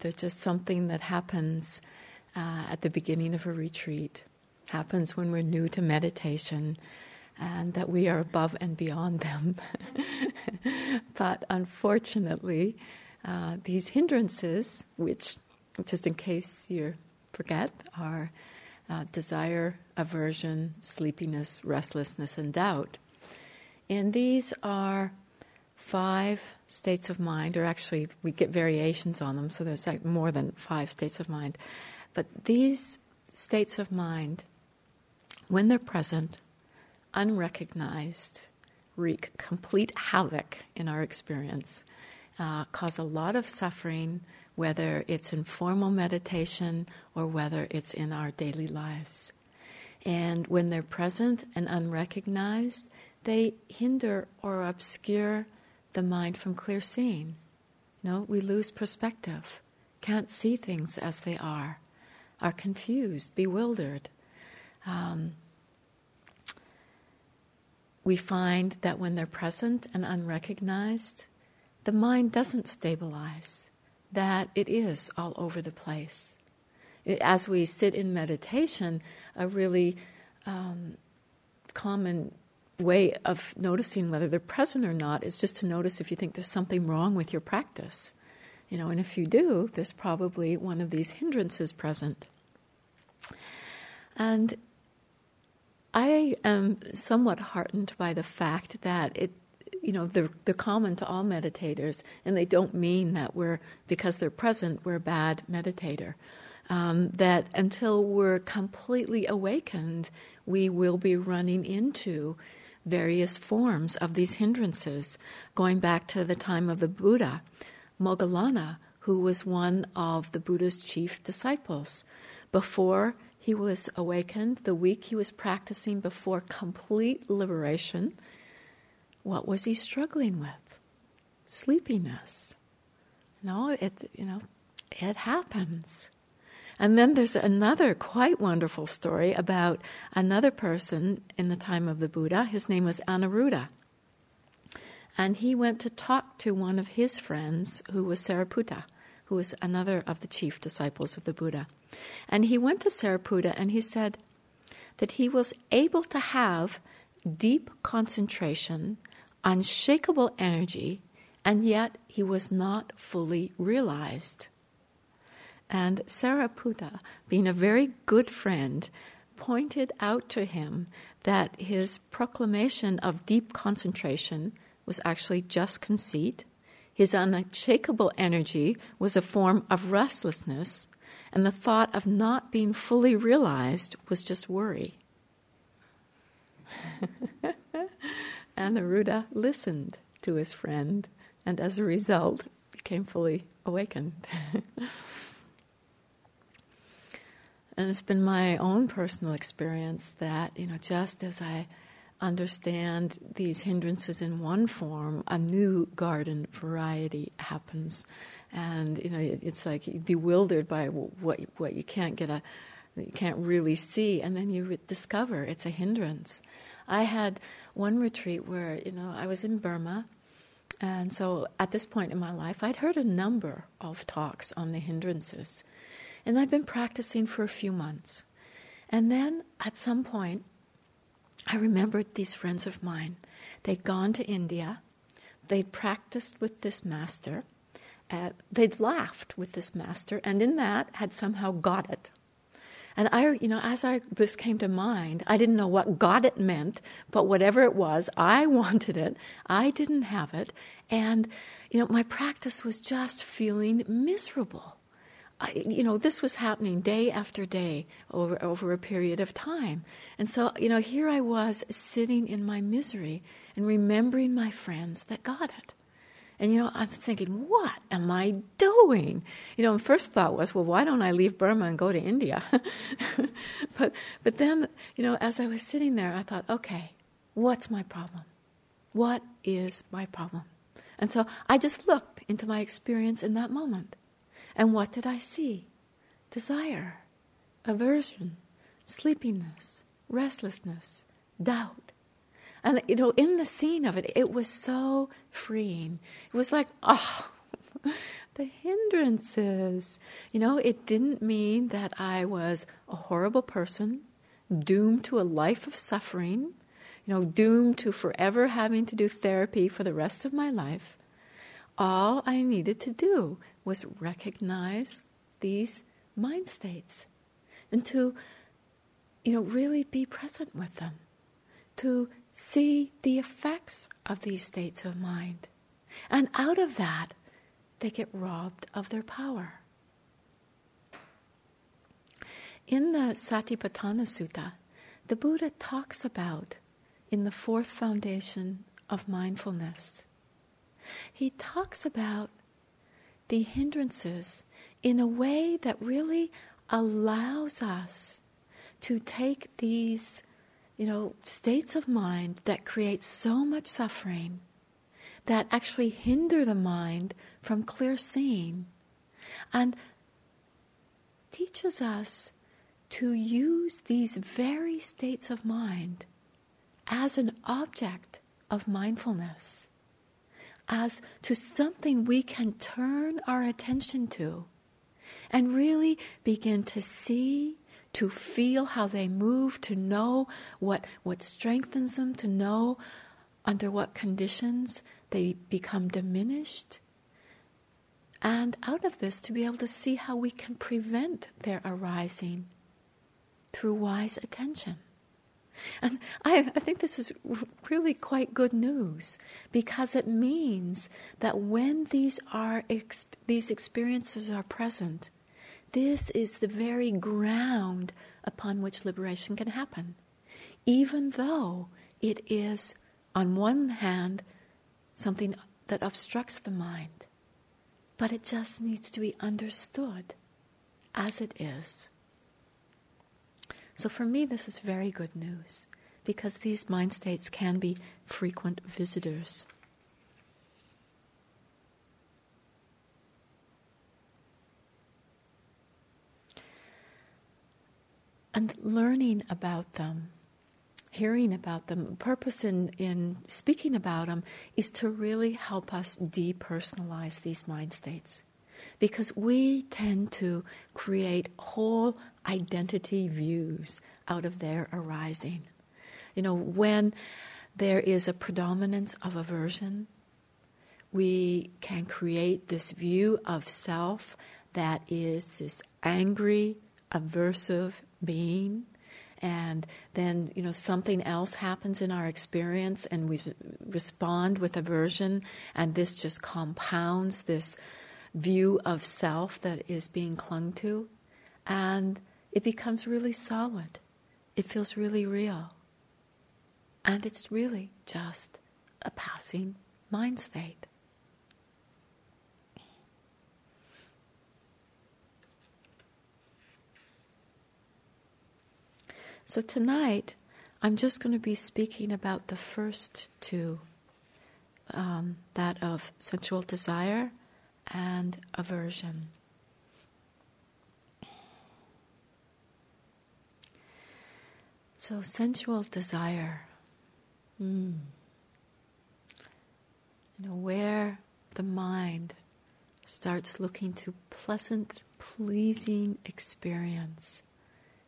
there's just something that happens uh, at the beginning of a retreat, happens when we're new to meditation, and that we are above and beyond them. but unfortunately, uh, these hindrances, which, just in case you forget, are uh, desire, aversion, sleepiness, restlessness, and doubt. And these are five states of mind, or actually, we get variations on them, so there's like more than five states of mind. But these states of mind, when they're present, unrecognized, wreak complete havoc in our experience, uh, cause a lot of suffering, whether it's in formal meditation or whether it's in our daily lives. And when they're present and unrecognized, they hinder or obscure the mind from clear seeing. no, we lose perspective, can't see things as they are, are confused, bewildered. Um, we find that when they're present and unrecognized, the mind doesn't stabilize, that it is all over the place. As we sit in meditation, a really um, common way of noticing whether they're present or not is just to notice if you think there's something wrong with your practice. You know, and if you do, there's probably one of these hindrances present. And I am somewhat heartened by the fact that it, you know, they're, they're common to all meditators, and they don't mean that we're, because they're present, we're a bad meditator. Um, that until we're completely awakened, we will be running into various forms of these hindrances, going back to the time of the Buddha. Moggallana, who was one of the Buddha's chief disciples, before he was awakened, the week he was practicing before complete liberation, what was he struggling with? Sleepiness. No, it you know, it happens. And then there's another quite wonderful story about another person in the time of the Buddha. His name was Anuruddha. And he went to talk to one of his friends who was Sariputta, who was another of the chief disciples of the Buddha. And he went to Sariputta and he said that he was able to have deep concentration, unshakable energy, and yet he was not fully realized. And Sariputta, being a very good friend, pointed out to him that his proclamation of deep concentration was actually just conceit. His unshakable energy was a form of restlessness, and the thought of not being fully realized was just worry. Anuruddha listened to his friend and as a result became fully awakened. and it's been my own personal experience that, you know, just as I understand these hindrances in one form, a new garden variety happens. And you know it's like bewildered by what what you can't get a you can't really see. And then you discover it's a hindrance. I had one retreat where you know i was in burma. And so at this point in my life i'd heard a number of talks on the hindrances and i'd been practicing for a few months and then at some point i remembered these friends of mine they'd gone to india they'd practiced with this master uh, they'd laughed with this master, and in that had somehow got it. And I, you know, as I this came to mind, I didn't know what got it meant, but whatever it was, I wanted it. I didn't have it, and you know, my practice was just feeling miserable. I, you know, this was happening day after day over over a period of time, and so you know, here I was sitting in my misery and remembering my friends that got it. And you know, I'm thinking, what am I doing? You know, my first thought was, well, why don't I leave Burma and go to India? but but then, you know, as I was sitting there, I thought, okay, what's my problem? What is my problem? And so I just looked into my experience in that moment. And what did I see? Desire, aversion, sleepiness, restlessness, doubt. And, you know, in the scene of it, it was so freeing. It was like, oh, the hindrances. You know, it didn't mean that I was a horrible person, doomed to a life of suffering, you know, doomed to forever having to do therapy for the rest of my life. All I needed to do was recognize these mind states and to, you know, really be present with them, to see the effects of these states of mind. And out of that, they get robbed of their power. In the Satipatthana Sutta, the Buddha talks about, in the fourth foundation of mindfulness, he talks about the hindrances in a way that really allows us to take these, you know, states of mind that create so much suffering that actually hinder the mind from clear seeing and teaches us to use these very states of mind as an object of mindfulness, as to something we can turn our attention to and really begin to see, to feel how they move, to know what, what strengthens them, to know under what conditions they become diminished. And out of this, to be able to see how we can prevent their arising through wise attention. And I, I, think this is really quite good news because it means that when these are these experiences are present, this is the very ground upon which liberation can happen, even though it is, on one hand, something that obstructs the mind, but it just needs to be understood as it is. So for me, this is very good news because these mind states can be frequent visitors. and learning about them, hearing about them. Purpose in, in speaking about them is to really help us depersonalize these mind states. Because we tend to create whole identity views out of their arising. You know, when there is a predominance of aversion, we can create this view of self that is this angry, aversive, being and then you know something else happens in our experience and we respond with aversion and this just compounds this view of self that is being clung to and it becomes really solid. It feels really real. And it's really just a passing mind state. So tonight, I'm just going to be speaking about the first two um, that of sensual desire and aversion. So, sensual desire. Mm. You know, where the mind starts looking to pleasant, pleasing experience,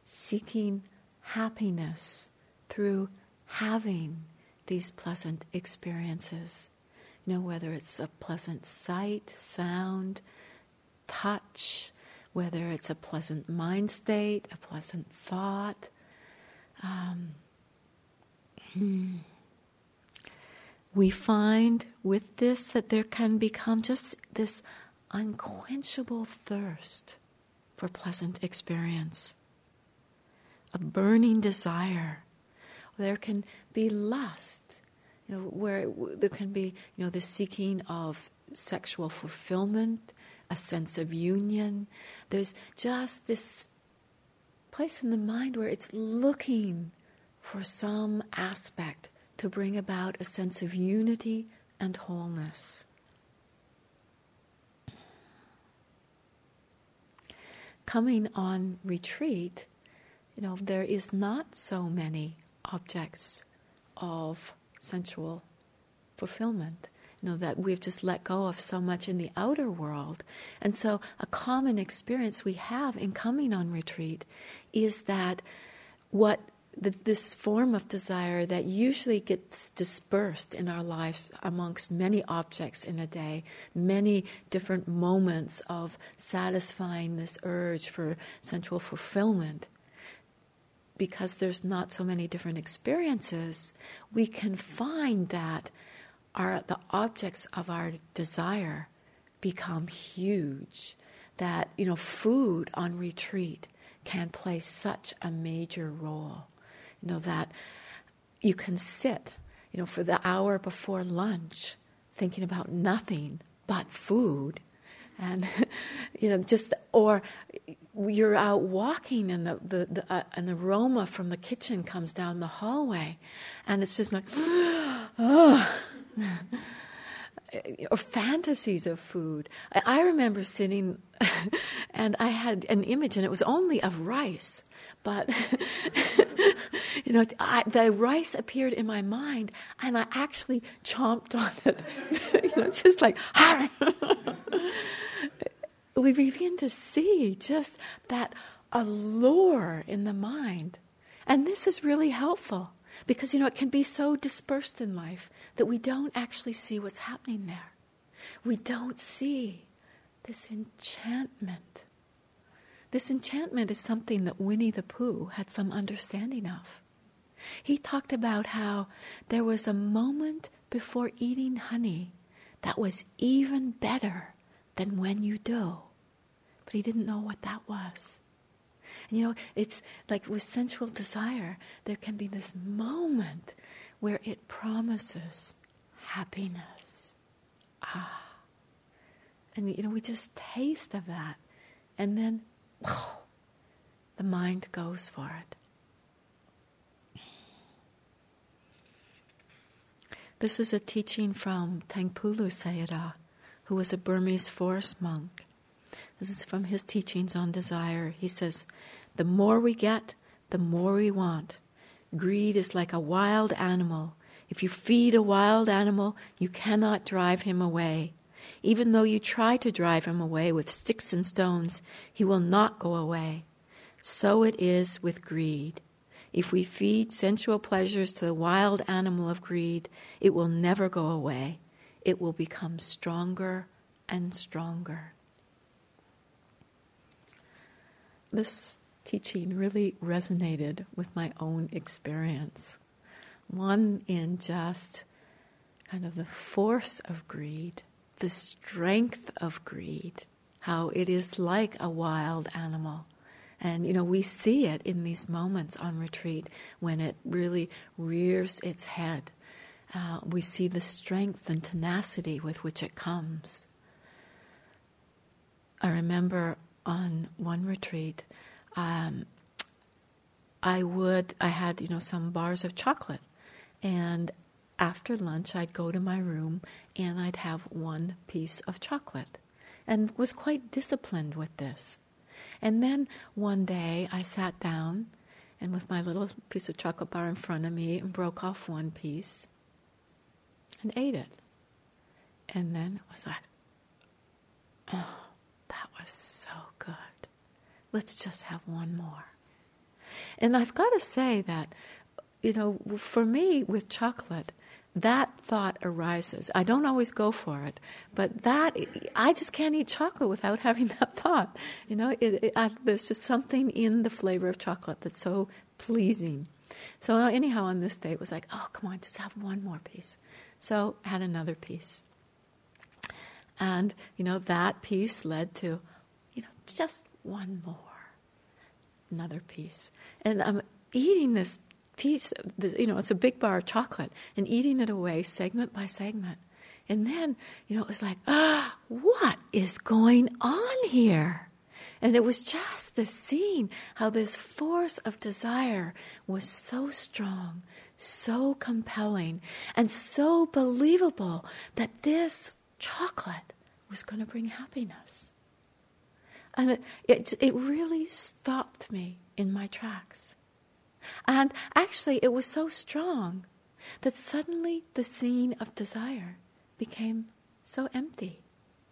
seeking happiness through having these pleasant experiences. Know, whether it's a pleasant sight, sound, touch, whether it's a pleasant mind state, a pleasant thought. Um, hmm. We find with this that there can become just this unquenchable thirst for pleasant experience a burning desire. There can be lust, you know, where there can be, you know, the seeking of sexual fulfillment, a sense of union. There's just this place in the mind where it's looking for some aspect to bring about a sense of unity and wholeness. Coming on retreat, you know, there is not so many objects of sensual fulfillment. you know, that we've just let go of so much in the outer world. And so, a common experience we have in coming on retreat is that what the, this form of desire that usually gets dispersed in our life amongst many objects in a day, many different moments of satisfying this urge for sensual fulfillment. Because there's not so many different experiences, we can find that our, the objects of our desire become huge. That, you know, food on retreat can play such a major role you know, that you can sit, you know, for the hour before lunch thinking about nothing but food. And, you know, just, or you're out walking and the, the, the uh, an aroma from the kitchen comes down the hallway and it's just like, oh. or fantasies of food. I, I remember sitting and I had an image and it was only of rice but, you know, I, the rice appeared in my mind and I actually chomped on it. you know, just like, we begin to see just that allure in the mind. And this is really helpful because, you know, it can be so dispersed in life that we don't actually see what's happening there. We don't see this enchantment this enchantment is something that Winnie the Pooh had some understanding of. He talked about how there was a moment before eating honey that was even better than when you do. But he didn't know what that was. And you know, it's like with sensual desire, there can be this moment where it promises happiness. Ah. And you know, we just taste of that. And then the mind goes for it. This is a teaching from Taungpulu Sayadaw, who was a Burmese forest monk. This is from his teachings on desire. He says, The more we get, the more we want. Greed is like a wild animal. If you feed a wild animal, you cannot drive him away. Even though you try to drive him away with sticks and stones, he will not go away. So it is with greed. If we feed sensual pleasures to the wild animal of greed, it will never go away. It will become stronger and stronger. This teaching really resonated with my own experience. One in just kind of the force of greed the strength of greed, how it is like a wild animal. And, you know, we see it in these moments on retreat when it really rears its head. Uh, we see the strength and tenacity with which it comes. I remember on one retreat, um, I would, I had, you know, some bars of chocolate. And after lunch, I'd go to my room and I'd have one piece of chocolate and was quite disciplined with this. And then one day I sat down and with my little piece of chocolate bar in front of me and broke off one piece and ate it. And then it was like, oh, that was so good. Let's just have one more. And I've got to say that, you know, for me with chocolate, that thought arises. I don't always go for it, but that I just can't eat chocolate without having that thought. You know, it, it, I, there's just something in the flavor of chocolate that's so pleasing. So anyhow, on this day, it was like, oh, come on, just have one more piece. So had another piece, and you know that piece led to, you know, just one more, another piece, and I'm eating this piece, you know, it's a big bar of chocolate, and eating it away segment by segment. And then, you know, it was like, ah, what is going on here? And it was just the scene how this force of desire was so strong, so compelling, and so believable that this chocolate was going to bring happiness. And it, it, it really stopped me in my tracks. And actually, it was so strong that suddenly the scene of desire became so empty.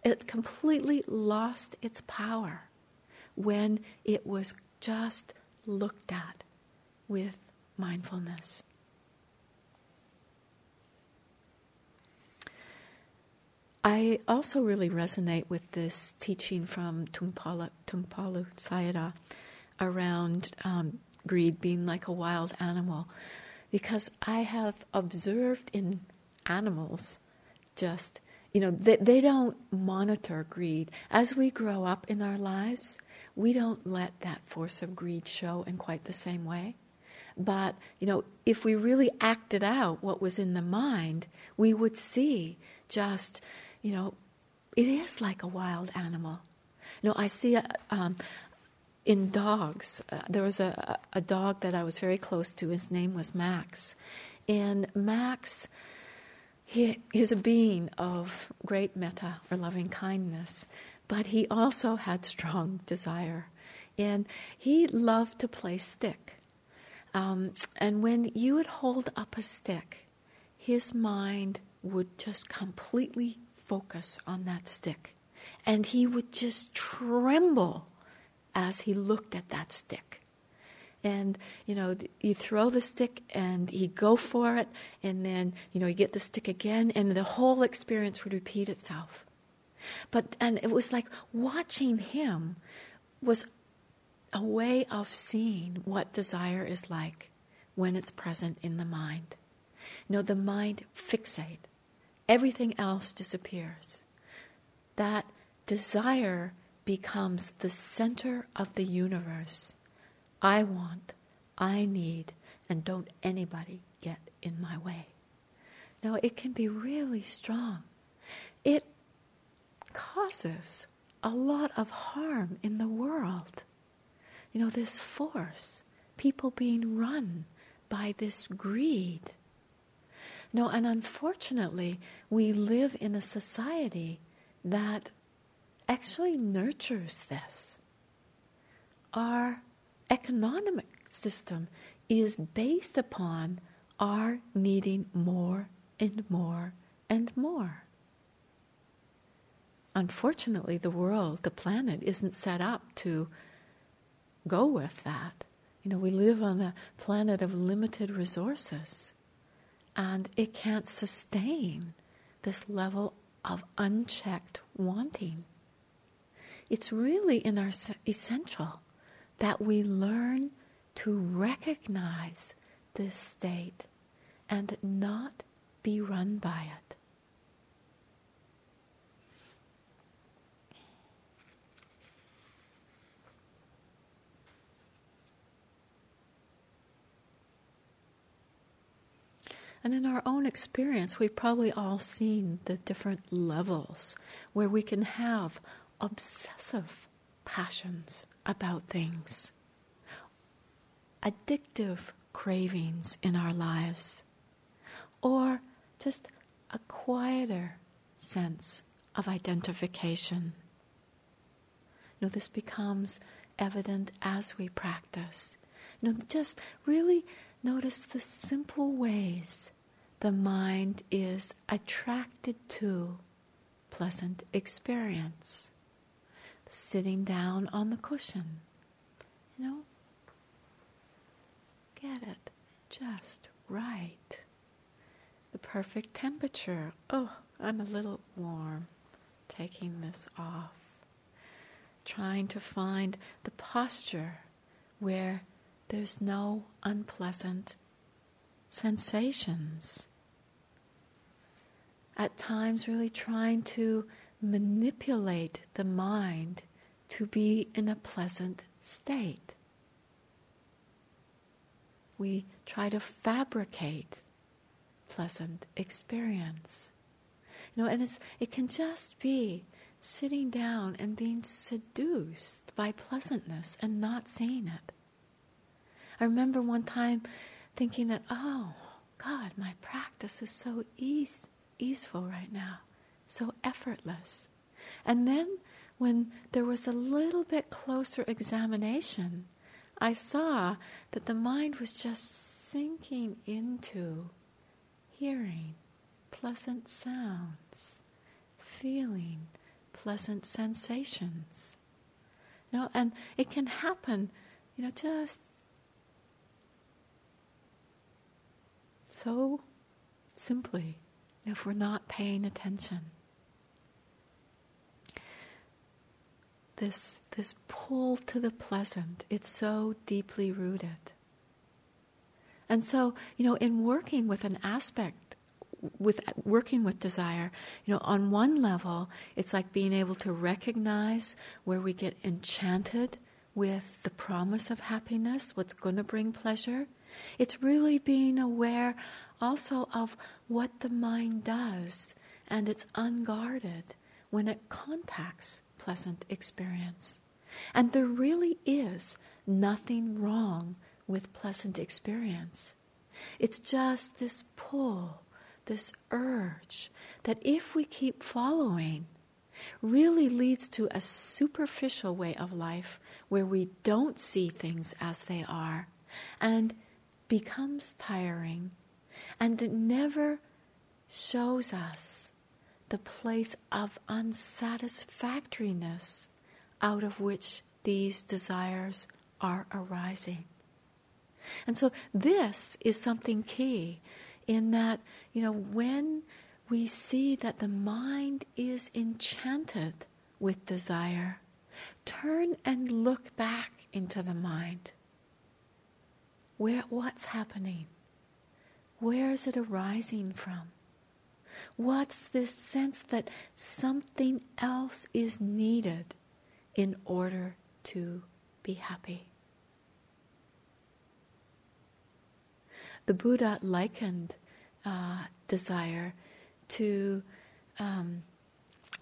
It completely lost its power when it was just looked at with mindfulness. I also really resonate with this teaching from Tumpala, Taungpulu Sayadaw around um, greed being like a wild animal, because I have observed in animals just, you know, they, they don't monitor greed. As we grow up in our lives, we don't let that force of greed show in quite the same way. But, you know, if we really acted out what was in the mind, we would see just, you know, it is like a wild animal. You know, I see a, um, in dogs, uh, there was a, a dog that I was very close to. His name was Max. And Max, he, he's a being of great metta or loving kindness, but he also had strong desire. And he loved to play stick. Um, and when you would hold up a stick, his mind would just completely focus on that stick. And he would just tremble as he looked at that stick. And, you know, you throw the stick and he go for it, and then, you know, you get the stick again, and the whole experience would repeat itself. But, and it was like watching him was a way of seeing what desire is like when it's present in the mind. You know, the mind fixate, everything else disappears. That desire becomes the center of the universe. I want, I need, and don't anybody get in my way. Now, it can be really strong. It causes a lot of harm in the world. You know, this force, people being run by this greed. No, and unfortunately, we live in a society that actually nurtures this. Our economic system is based upon our needing more and more and more. Unfortunately, the world, the planet, isn't set up to go with that. You know, we live on a planet of limited resources, and it can't sustain this level of unchecked wanting it's really in our essential that we learn to recognize this state and not be run by it. And in our own experience, we've probably all seen the different levels where we can have obsessive passions about things, addictive cravings in our lives, or just a quieter sense of identification. You know, this becomes evident as we practice. You know, just really notice the simple ways the mind is attracted to pleasant experience sitting down on the cushion. You know, get it just right. The perfect temperature. Oh, I'm a little warm. Taking this off. Trying to find the posture where there's no unpleasant sensations. At times, really trying to manipulate the mind to be in a pleasant state. We try to fabricate pleasant experience. You know, and it's, it can just be sitting down and being seduced by pleasantness and not seeing it. I remember one time thinking that, oh, God, my practice is so ease, easeful right now so effortless. And then when there was a little bit closer examination, I saw that the mind was just sinking into hearing pleasant sounds, feeling pleasant sensations. You know, and it can happen, you know, just so simply if we're not paying attention. This, this pull to the pleasant, it's so deeply rooted. And so, you know, in working with an aspect, with working with desire, you know, on one level, it's like being able to recognize where we get enchanted with the promise of happiness, what's going to bring pleasure. It's really being aware also of what the mind does and it's unguarded when it contacts pleasant experience. And there really is nothing wrong with pleasant experience. It's just this pull, this urge that if we keep following, really leads to a superficial way of life where we don't see things as they are and becomes tiring and it never shows us the place of unsatisfactoriness out of which these desires are arising. And so this is something key in that, you know, when we see that the mind is enchanted with desire, turn and look back into the mind. Where what's happening? Where is it arising from? What's this sense that something else is needed in order to be happy? the Buddha likened uh, desire to um,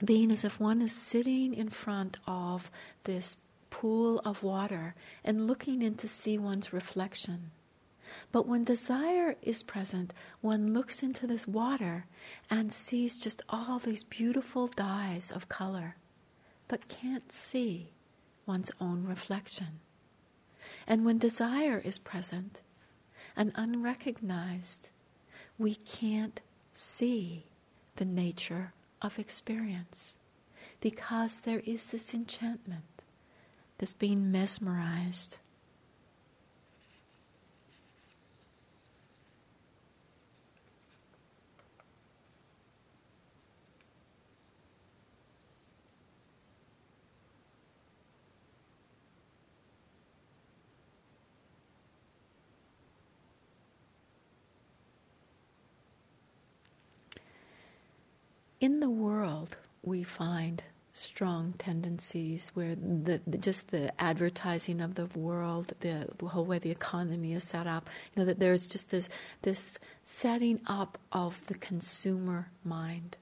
being as if one is sitting in front of this pool of water and looking in to see one's reflection. But when desire is present, one looks into this water and sees just all these beautiful dyes of color, but can't see one's own reflection. And when desire is present, and unrecognized, we can't see the nature of experience because there is this enchantment, this being mesmerized. in the world, we find strong tendencies where the, the, just the advertising of the world, the, whole way the economy is set up, you know that there's just this this setting up of the consumer mind.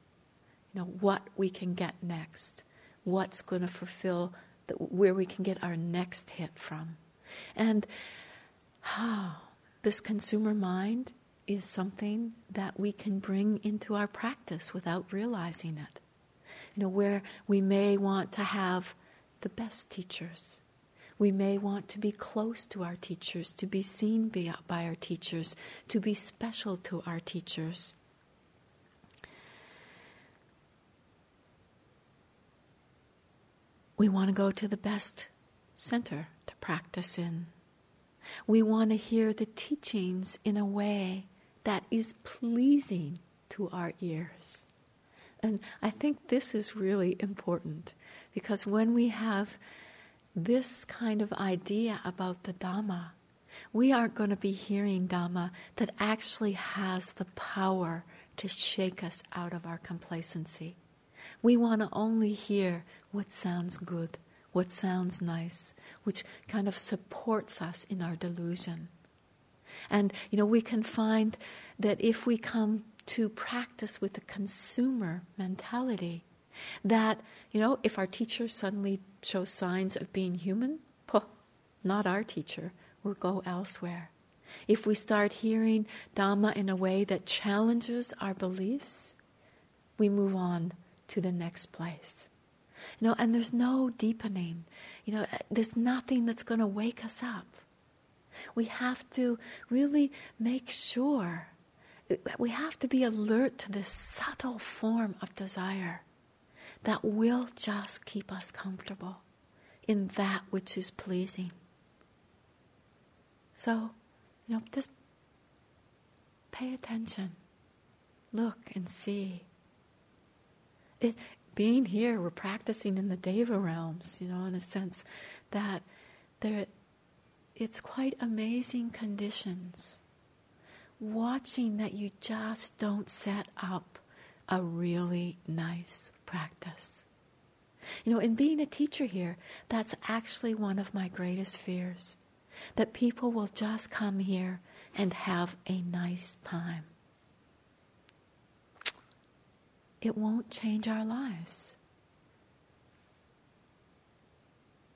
You know what we can get next, what's going to fulfill the, where we can get our next hit from, and how oh, this consumer mind is something that we can bring into our practice without realizing it. You know, where we may want to have the best teachers. We may want to be close to our teachers, to be seen by our teachers, to be special to our teachers. We want to go to the best center to practice in. We want to hear the teachings in a way that is pleasing to our ears. And I think this is really important because when we have this kind of idea about the Dhamma, we aren't going to be hearing Dhamma that actually has the power to shake us out of our complacency. We want to only hear what sounds good, what sounds nice, which kind of supports us in our delusion. And, you know, we can find that if we come to practice with a consumer mentality, that, you know, if our teacher suddenly shows signs of being human, puh, not our teacher, we'll go elsewhere. If we start hearing Dhamma in a way that challenges our beliefs, we move on to the next place. You know, and there's no deepening. You know, eh, there's nothing that's going to wake us up. We have to really make sure we have to be alert to this subtle form of desire that will just keep us comfortable in that which is pleasing. So, you know, just pay attention, look and see. It, being here, we're practicing in the Deva realms, you know, in a sense that there, it's quite amazing conditions. Watching that you just don't set up a really nice practice. You know, in being a teacher here, that's actually one of my greatest fears that people will just come here and have a nice time. It won't change our lives.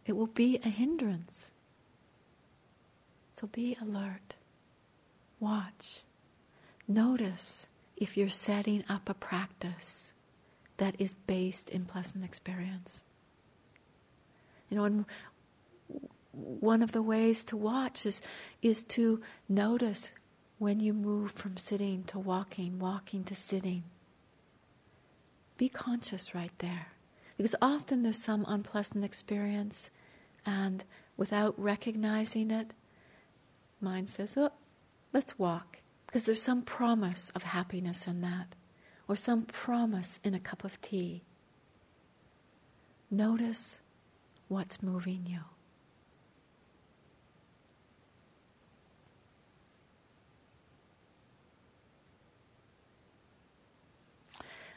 It will be a hindrance. So be alert. Watch. Notice if you're setting up a practice that is based in pleasant experience. You know, and one of the ways to watch is, is to notice when you move from sitting to walking, walking to sitting. Be conscious right there. Because often there's some unpleasant experience, and without recognizing it, mind says, Oh, let's walk. Because there's some promise of happiness in that or some promise in a cup of tea. Notice what's moving you.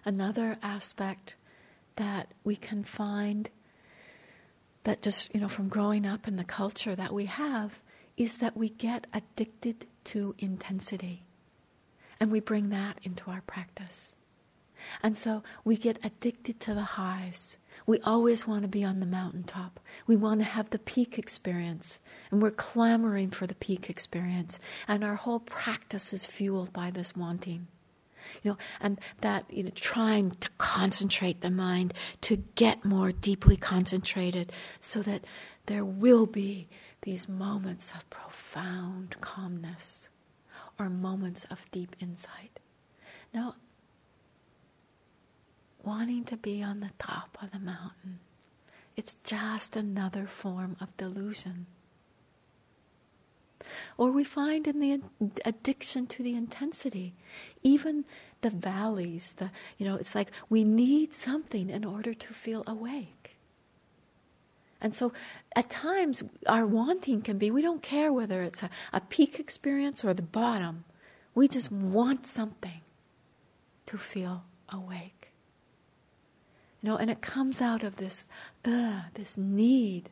Another aspect that we can find that just, you know, from growing up in the culture that we have is that we get addicted to intensity. And we bring that into our practice. And so we get addicted to the highs. We always want to be on the mountaintop. We want to have the peak experience. And we're clamoring for the peak experience. And our whole practice is fueled by this wanting. You know, and that, you know, trying to concentrate the mind, to get more deeply concentrated, so that there will be these moments of profound calmness or moments of deep insight. Now, wanting to be on the top of the mountain. It's just another form of delusion. Or we find in the addiction to the intensity, even the valleys, the you know, it's like we need something in order to feel awake. And so at times our wanting can be we don't care whether it's a, a peak experience or the bottom. We just want something to feel awake. You know, and it comes out of this, uh, this need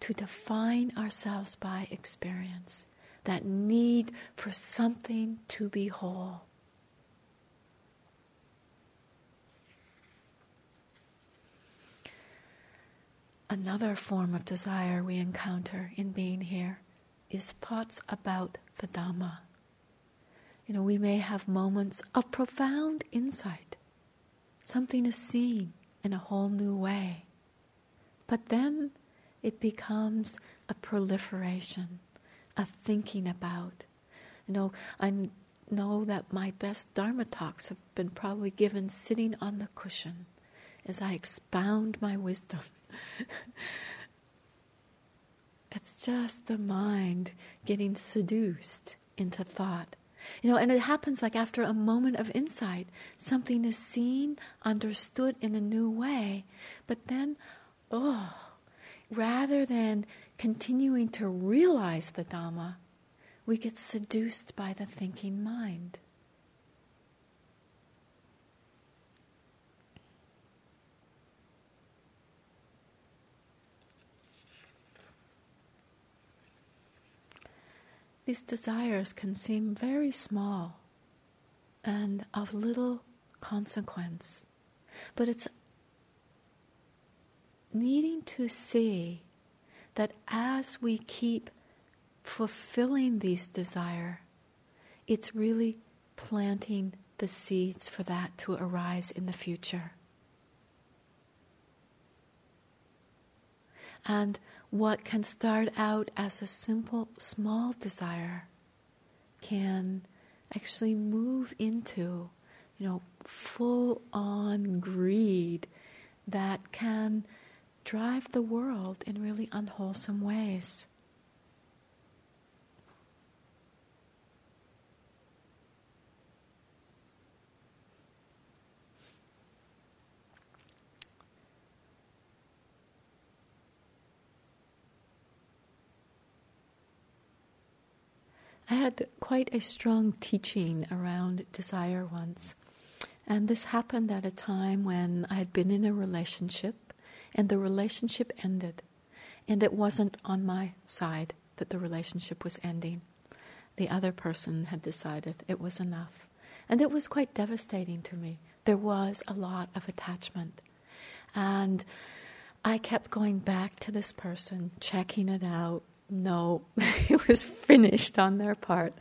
to define ourselves by experience, that need for something to be whole. Another form of desire we encounter in being here is thoughts about the Dhamma. You know, we may have moments of profound insight something is seen in a whole new way. But then it becomes a proliferation, a thinking about. You know, I know that my best Dharma talks have been probably given sitting on the cushion as I expound my wisdom. it's just the mind getting seduced into thought you know, and it happens like after a moment of insight, something is seen, understood in a new way, but then, oh, rather than continuing to realize the Dhamma, we get seduced by the thinking mind. These desires can seem very small and of little consequence, but it's needing to see that as we keep fulfilling these desire, it's really planting the seeds for that to arise in the future. And what can start out as a simple, small desire can actually move into, you know, full on greed that can drive the world in really unwholesome ways. I had quite a strong teaching around desire once. And this happened at a time when I had been in a relationship and the relationship ended. And it wasn't on my side that the relationship was ending. The other person had decided it was enough. And it was quite devastating to me. There was a lot of attachment. And I kept going back to this person, checking it out, no, it was finished on their part.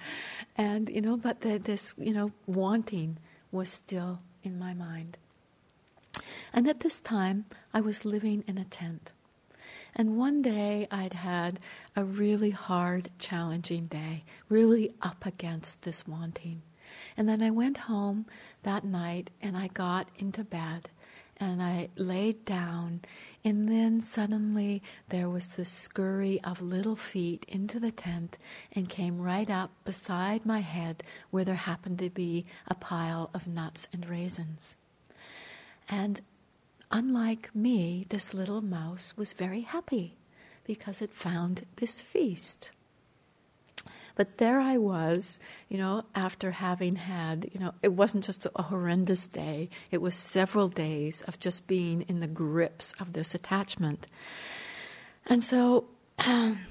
And, you know, but the, this, you know, wanting was still in my mind. And at this time, I was living in a tent. And one day I'd had a really hard, challenging day, really up against this wanting. And then I went home that night and I got into bed and I laid down, and then suddenly there was the scurry of little feet into the tent and came right up beside my head where there happened to be a pile of nuts and raisins. And unlike me, this little mouse was very happy because it found this feast. But there I was, you know, after having had, you know, it wasn't just a horrendous day, it was several days of just being in the grips of this attachment. And so um,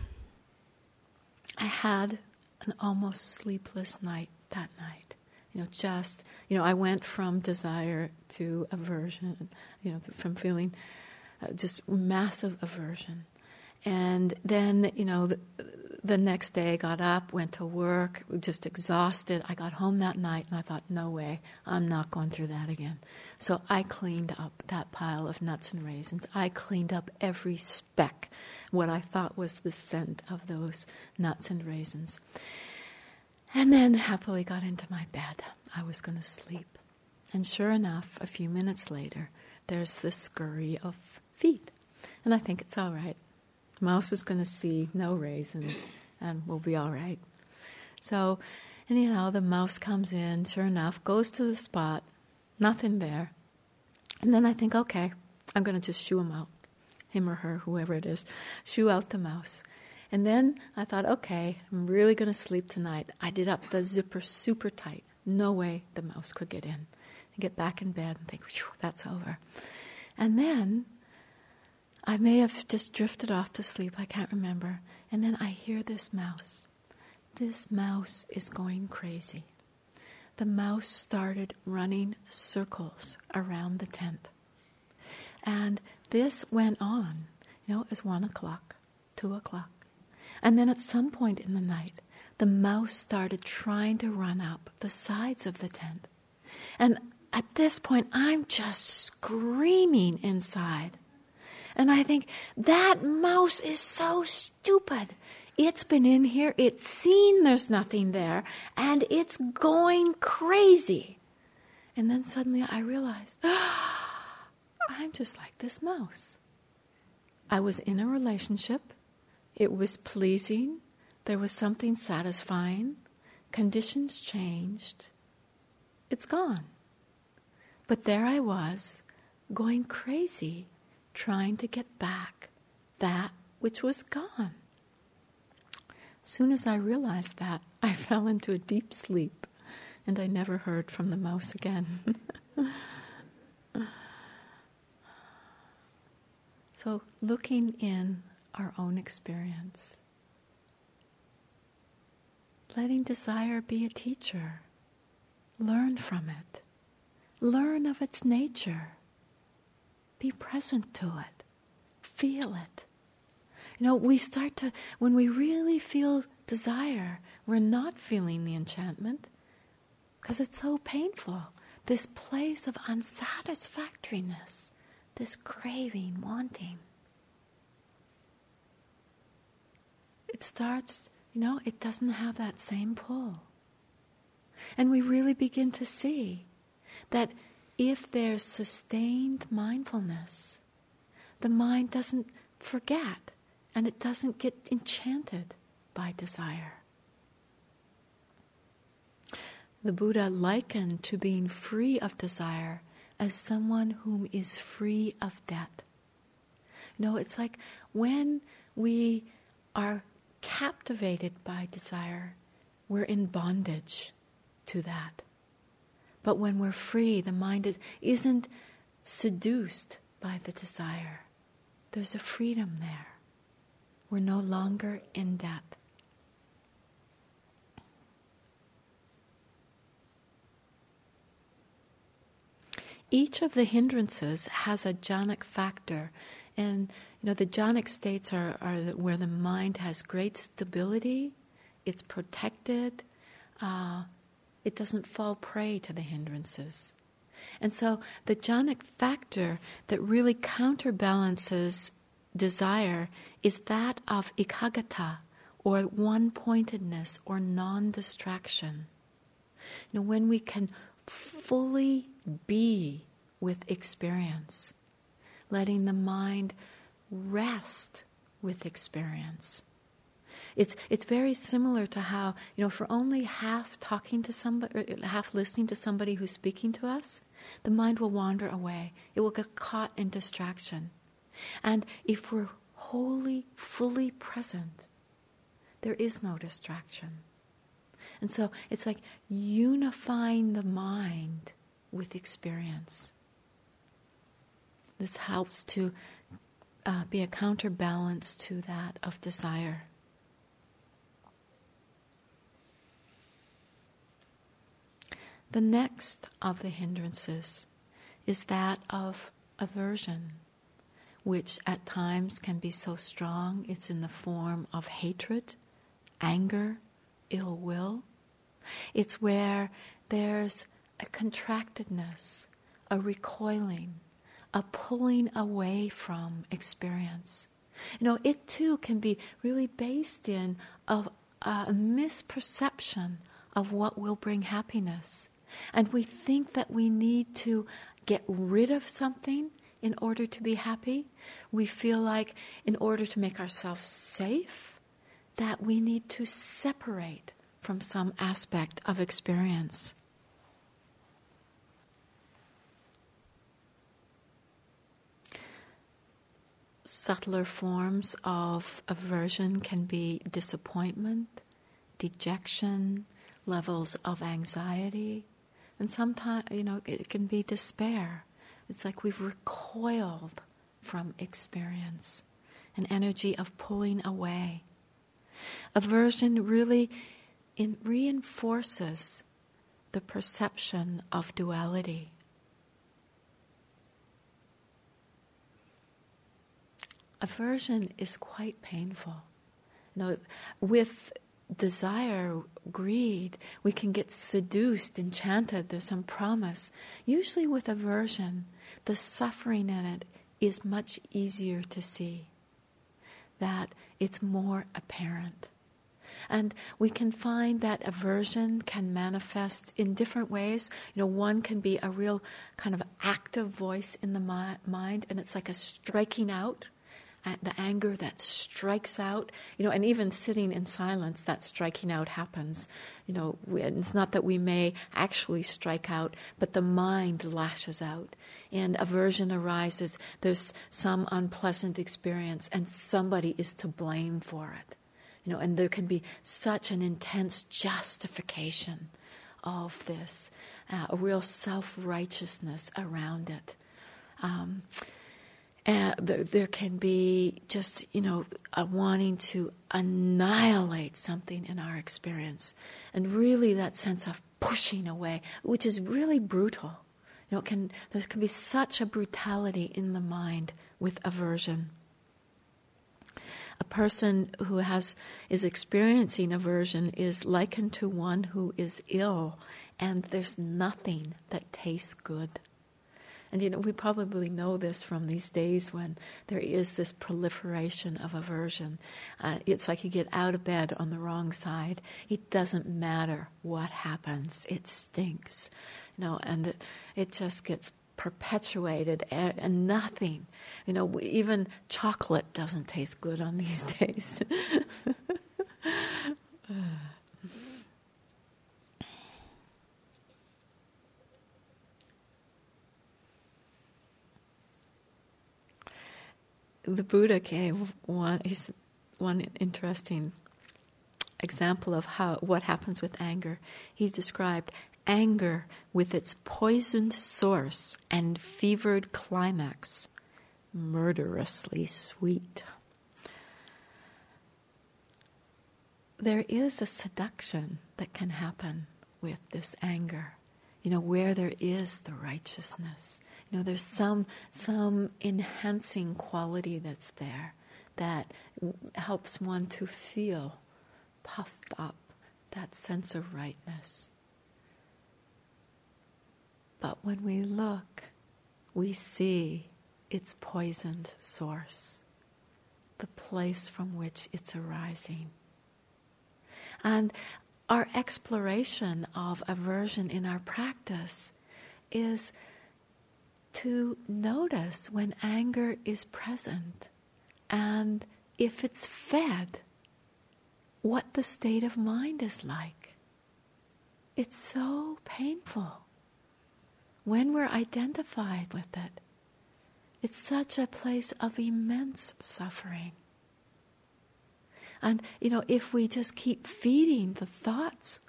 I had an almost sleepless night that night. You know, just, you know, I went from desire to aversion, you know, from feeling uh, just massive aversion. And then, you know, the, the next day I got up, went to work, just exhausted. I got home that night and I thought, no way, I'm not going through that again. So I cleaned up that pile of nuts and raisins. I cleaned up every speck, what I thought was the scent of those nuts and raisins. And then happily got into my bed. I was going to sleep. And sure enough, a few minutes later, there's the scurry of feet. And I think it's all right. Mouse is going to see no raisins and we'll be all right. So, anyhow, the mouse comes in, sure enough, goes to the spot, nothing there. And then I think, okay, I'm going to just shoo him out, him or her, whoever it is, shoo out the mouse. And then I thought, okay, I'm really going to sleep tonight. I did up the zipper super tight. No way the mouse could get in. And get back in bed and think, that's over. And then I may have just drifted off to sleep, I can't remember. And then I hear this mouse. This mouse is going crazy. The mouse started running circles around the tent. And this went on. You know, it was one o'clock, two o'clock. And then at some point in the night, the mouse started trying to run up the sides of the tent. And at this point, I'm just screaming inside. And I think that mouse is so stupid. It's been in here, it's seen there's nothing there, and it's going crazy. And then suddenly I realized, oh, I'm just like this mouse. I was in a relationship, it was pleasing, there was something satisfying, conditions changed, it's gone. But there I was, going crazy trying to get back that which was gone. Soon as I realized that, I fell into a deep sleep and I never heard from the mouse again. so, looking in our own experience, letting desire be a teacher, learn from it, learn of its nature be present to it. Feel it. You know, we start to, when we really feel desire, we're not feeling the enchantment because it's so painful. This place of unsatisfactoriness, this craving, wanting. It starts, you know, it doesn't have that same pull. And we really begin to see that if there's sustained mindfulness, the mind doesn't forget and it doesn't get enchanted by desire. The Buddha likened to being free of desire as someone whom is free of debt. No, it's like when we are captivated by desire, we're in bondage to that. But when we're free, the mind is, isn't seduced by the desire. There's a freedom there. We're no longer in debt. Each of the hindrances has a jhanic factor, and you know the jhanic states are, are where the mind has great stability, it's protected, uh, it doesn't fall prey to the hindrances. And so the jhanic factor that really counterbalances desire is that of ekaggata, or one pointedness, or non distraction. Know, when we can fully be with experience, letting the mind rest with experience. It's, it's very similar to how, you know, for only half talking to somebody, half listening to somebody who's speaking to us, the mind will wander away. It will get caught in distraction. And if we're wholly, fully present, there is no distraction. And so it's like unifying the mind with experience. This helps to uh, be a counterbalance to that of desire. The next of the hindrances is that of aversion, which at times can be so strong it's in the form of hatred, anger, ill will. It's where there's a contractedness, a recoiling, a pulling away from experience. You know, it too can be really based in a, a misperception of what will bring happiness. And we think that we need to get rid of something in order to be happy. We feel like, in order to make ourselves safe, that we need to separate from some aspect of experience. Subtler forms of aversion can be disappointment, dejection, levels of anxiety, and sometimes, you know, it can be despair. It's like we've recoiled from experience, an energy of pulling away. Aversion really in, reinforces the perception of duality. Aversion is quite painful. You know, with desire, greed, we can get seduced, enchanted, there's some promise. Usually with aversion, the suffering in it is much easier to see, that it's more apparent. And we can find that aversion can manifest in different ways. You know, one can be a real kind of active voice in the mi- mind, and it's like a striking out the anger that strikes out, you know, and even sitting in silence, that striking out happens. You know, it's not that we may actually strike out, but the mind lashes out, and aversion arises. There's some unpleasant experience, and somebody is to blame for it. You know, and there can be such an intense justification of this, uh, a real self righteousness around it. Um, and there, there can be just, you know, a wanting to annihilate something in our experience. And really that sense of pushing away, which is really brutal. You know, can, there can be such a brutality in the mind with aversion. A person who has is experiencing aversion is likened to one who is ill and there's nothing that tastes good. And you know, we probably know this from these days when there is this proliferation of aversion. Uh, it's like you get out of bed on the wrong side. It doesn't matter what happens, it stinks. You know, and it, it just gets perpetuated and nothing. You know, even chocolate doesn't taste good on these days. the Buddha gave one, one interesting example of how what happens with anger. He described anger with its poisoned source and fevered climax, murderously sweet. There is a seduction that can happen with this anger, you know, where there is the righteousness. You know, there's some some enhancing quality that's there that helps one to feel puffed up, that sense of rightness. But when we look, we see its poisoned source, the place from which it's arising. And our exploration of aversion in our practice is to notice when anger is present and if it's fed, what the state of mind is like. It's so painful when we're identified with it. It's such a place of immense suffering. And, you know, if we just keep feeding the thoughts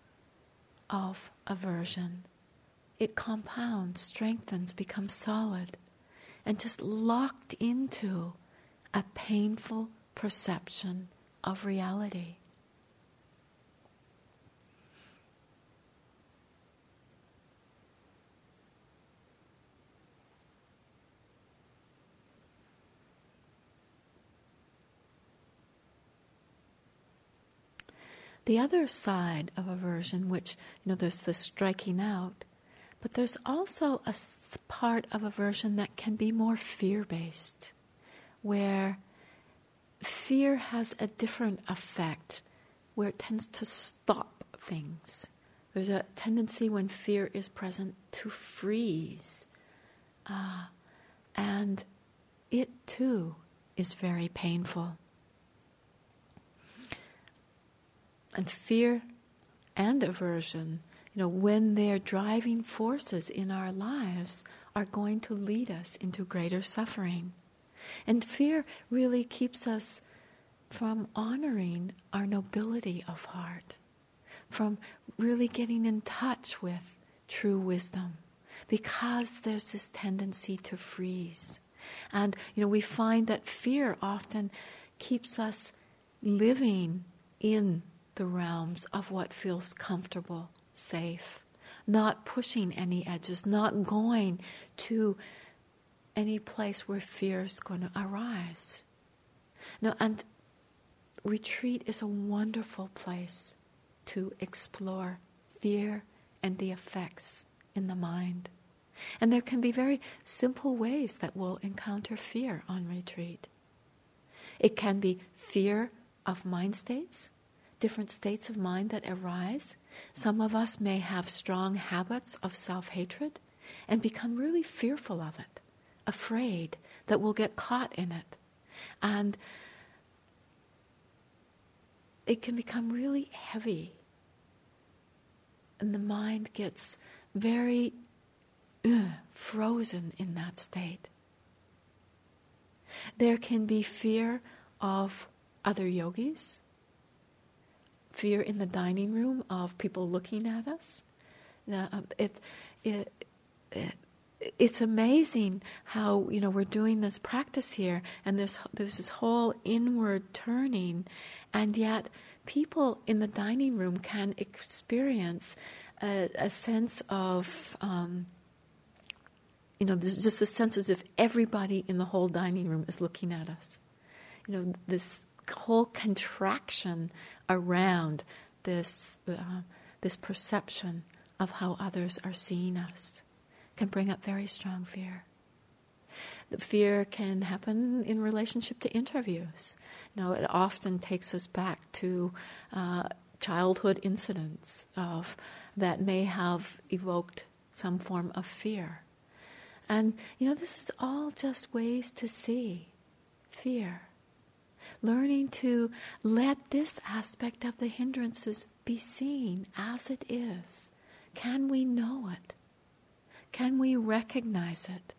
of aversion, it compounds, strengthens, becomes solid, and just locked into a painful perception of reality. The other side of aversion, which, you know, there's the striking out, but there's also a part of aversion that can be more fear based, where fear has a different effect, where it tends to stop things. There's a tendency when fear is present to freeze. Uh, and it too is very painful. And fear and aversion you know, when they're driving forces in our lives, are going to lead us into greater suffering. And fear really keeps us from honoring our nobility of heart, from really getting in touch with true wisdom, because there's this tendency to freeze. And, you know, we find that fear often keeps us living in the realms of what feels comfortable safe, not pushing any edges, not going to any place where fear is going to arise. Now, and retreat is a wonderful place to explore fear and the effects in the mind. And there can be very simple ways that we'll encounter fear on retreat. It can be fear of mind states, different states of mind that arise some of us may have strong habits of self hatred and become really fearful of it, afraid that we'll get caught in it. And it can become really heavy. And the mind gets very uh, frozen in that state. There can be fear of other yogis fear in the dining room of people looking at us. Now, um, it, it, it, it's amazing how you know we're doing this practice here, and there's there's this whole inward turning, and yet people in the dining room can experience a, a sense of. Um, you know, there's just a sense as if everybody in the whole dining room is looking at us. You know, this whole contraction around this, uh, this perception of how others are seeing us can bring up very strong fear. The fear can happen in relationship to interviews. You know, it often takes us back to uh, childhood incidents of that may have evoked some form of fear. And you know, this is all just ways to see fear. Learning to let this aspect of the hindrances be seen as it is. Can we know it? Can we recognize it?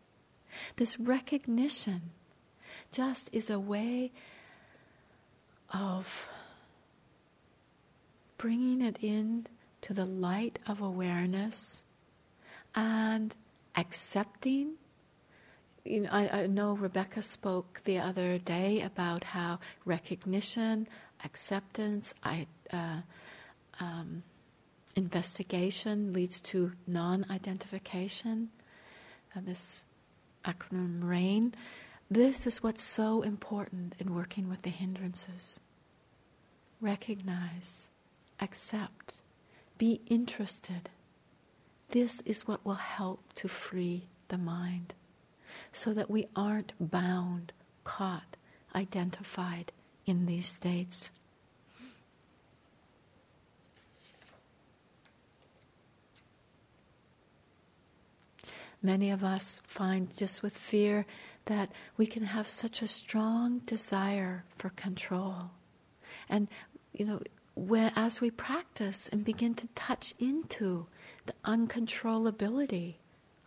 This recognition just is a way of bringing it in to the light of awareness and accepting. You know, I, I know Rebecca spoke the other day about how recognition, acceptance, I, uh, um, investigation leads to non identification. Uh, this acronym RAIN. This is what's so important in working with the hindrances. Recognize, accept, be interested. This is what will help to free the mind so that we aren't bound, caught, identified in these states. Many of us find just with fear that we can have such a strong desire for control. And, you know, where, as we practice and begin to touch into the uncontrollability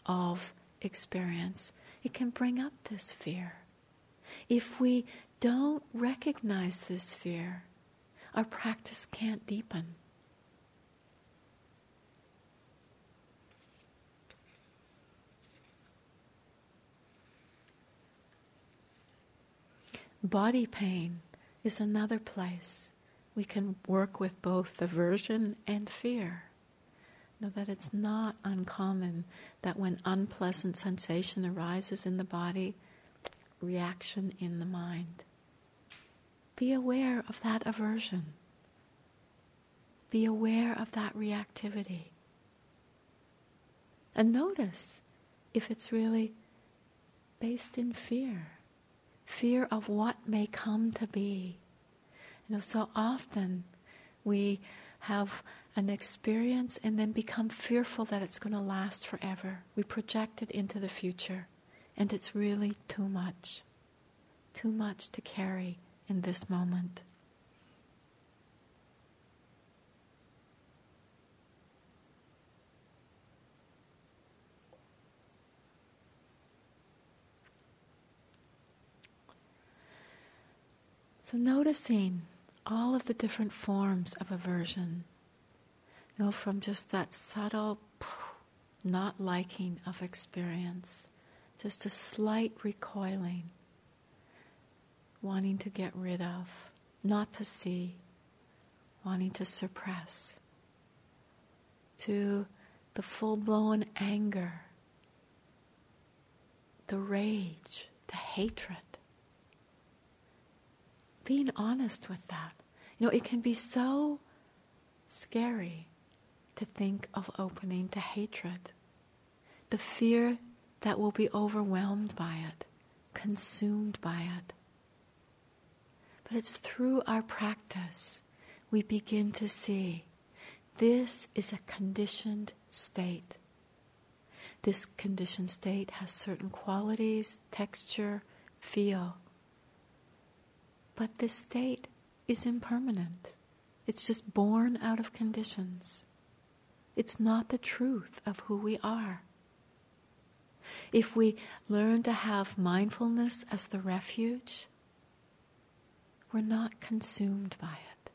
of experience, it can bring up this fear. If we don't recognize this fear, our practice can't deepen. Body pain is another place we can work with both aversion and fear. Know that it's not uncommon that when unpleasant sensation arises in the body, reaction in the mind. Be aware of that aversion. Be aware of that reactivity. And notice if it's really based in fear fear of what may come to be. You know, so often we have an experience and then become fearful that it's going to last forever. We project it into the future, and it's really too much. Too much to carry in this moment. So, noticing all of the different forms of aversion, you know, from just that subtle not liking of experience, just a slight recoiling, wanting to get rid of, not to see, wanting to suppress, to the full blown anger, the rage, the hatred being honest with that. You know, it can be so scary to think of opening to hatred. The fear that we'll be overwhelmed by it, consumed by it. But it's through our practice we begin to see this is a conditioned state. This conditioned state has certain qualities, texture, feel but this state is impermanent. It's just born out of conditions. It's not the truth of who we are. If we learn to have mindfulness as the refuge, we're not consumed by it.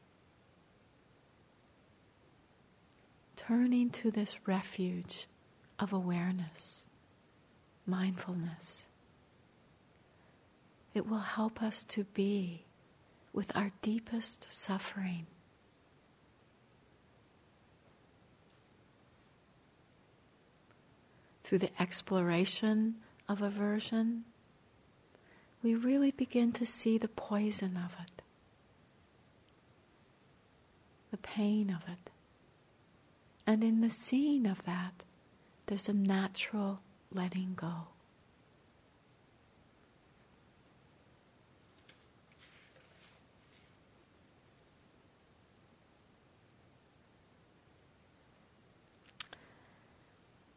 Turning to this refuge of awareness, mindfulness, it will help us to be with our deepest suffering. Through the exploration of aversion, we really begin to see the poison of it, the pain of it. And in the seeing of that, there's a natural letting go.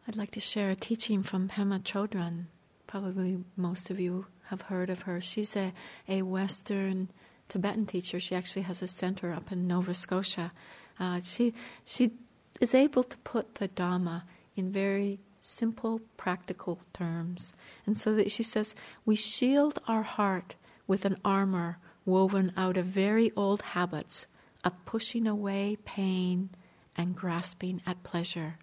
I'd like to share a teaching from Pema Chodron. Probably most of you have heard of her. She's a, a Western Tibetan teacher. She actually has a center up in Nova Scotia. Uh, she, she is able to put the Dhamma in very simple, practical terms. And so that she says, we shield our heart with an armor woven out of very old habits of pushing away pain and grasping at pleasure.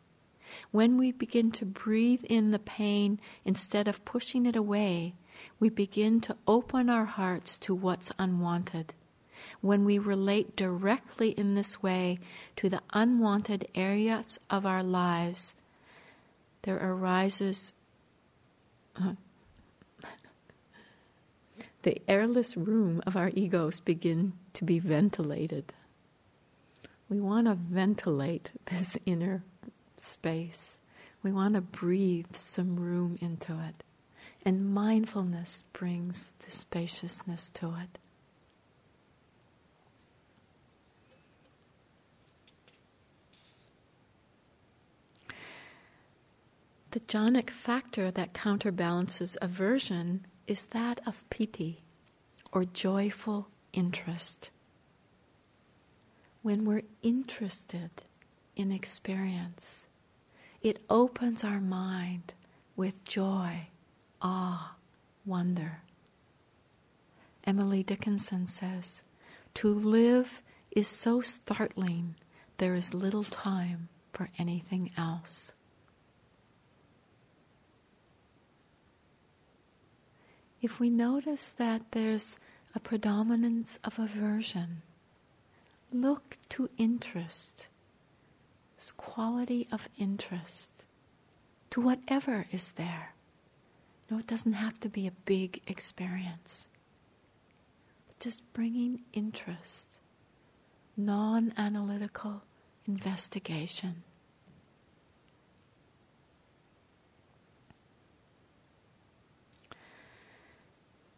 When we begin to breathe in the pain instead of pushing it away, we begin to open our hearts to what's unwanted. When we relate directly in this way to the unwanted areas of our lives, there arises uh, the airless room of our egos begin to be ventilated. We want to ventilate this inner space. We want to breathe some room into it. And mindfulness brings the spaciousness to it. The jhanic factor that counterbalances aversion is that of piti, or joyful interest. When we're interested in experience, it opens our mind with joy, awe, wonder. Emily Dickinson says, To live is so startling, there is little time for anything else. if we notice that there's a predominance of aversion, look to interest, this quality of interest, to whatever is there. No, it doesn't have to be a big experience. Just bringing interest, non analytical investigation.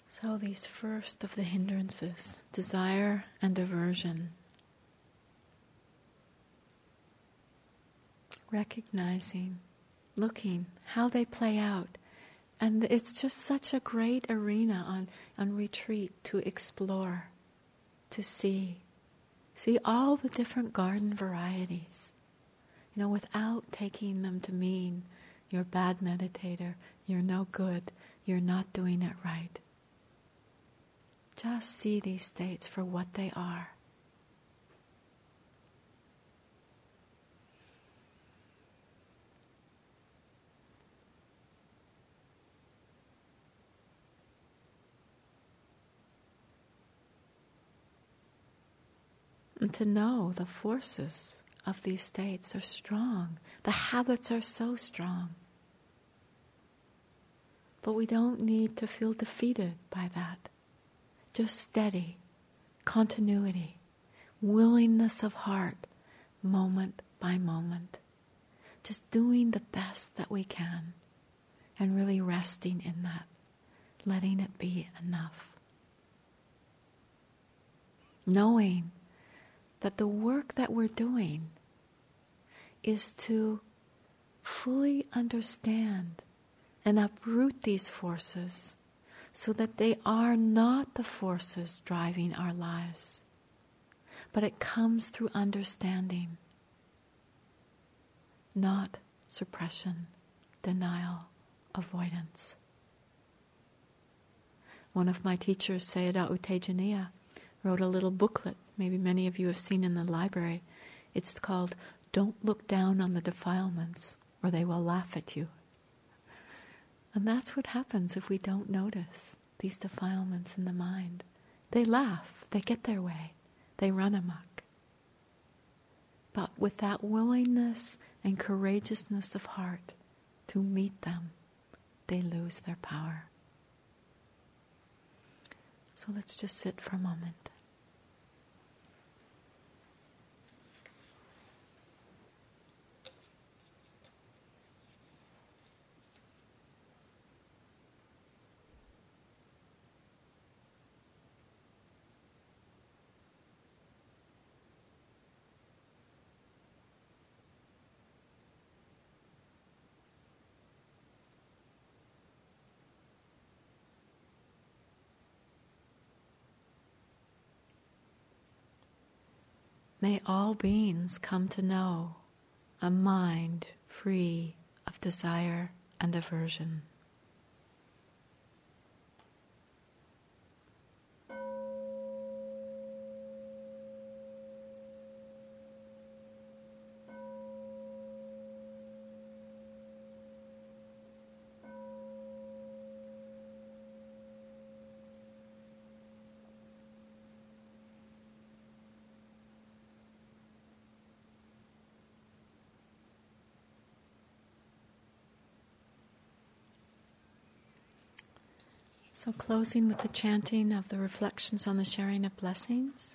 So, these first of the hindrances desire and aversion. Recognizing, looking, how they play out. And it's just such a great arena on, on retreat to explore, to see. See all the different garden varieties. You know, without taking them to mean you're bad meditator, you're no good, you're not doing it right. Just see these states for what they are. And to know the forces of these states are strong. The habits are so strong. But we don't need to feel defeated by that just steady, continuity, willingness of heart, moment by moment. Just doing the best that we can and really resting in that, letting it be enough. Knowing that the work that we're doing is to fully understand and uproot these forces so that they are not the forces driving our lives, but it comes through understanding, not suppression, denial, avoidance. One of my teachers, Sayadaw U Tejaniya, wrote a little booklet, maybe many of you have seen in the library. It's called Don't Look Down on the Defilements, or They Will Laugh at You. And that's what happens if we don't notice these defilements in the mind. They laugh, they get their way, they run amok. But with that willingness and courageousness of heart to meet them, they lose their power. So let's just sit for a moment. May all beings come to know a mind free of desire and aversion. So, closing with the chanting of the reflections on the sharing of blessings.